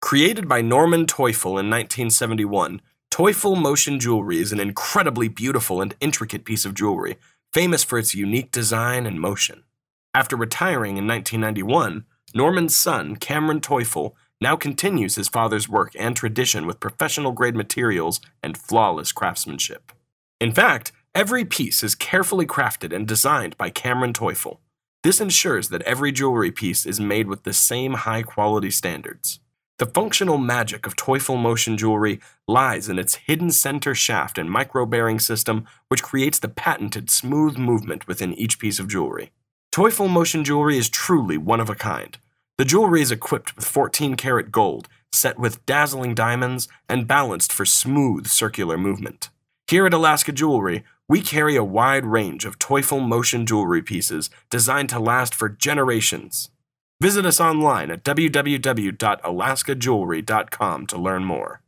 Created by Norman Teufel in 1971, Teufel Motion Jewelry is an incredibly beautiful and intricate piece of jewelry, famous for its unique design and motion. After retiring in 1991, Norman's son, Cameron Teufel, now continues his father's work and tradition with professional grade materials and flawless craftsmanship. In fact, every piece is carefully crafted and designed by Cameron Teufel. This ensures that every jewelry piece is made with the same high quality standards. The functional magic of Teufel Motion Jewelry lies in its hidden center shaft and micro bearing system, which creates the patented smooth movement within each piece of jewelry. Teufel Motion Jewelry is truly one of a kind. The jewelry is equipped with 14 karat gold, set with dazzling diamonds, and balanced for smooth circular movement. Here at Alaska Jewelry, we carry a wide range of Teufel motion jewelry pieces designed to last for generations. Visit us online at www.alaskajewelry.com to learn more.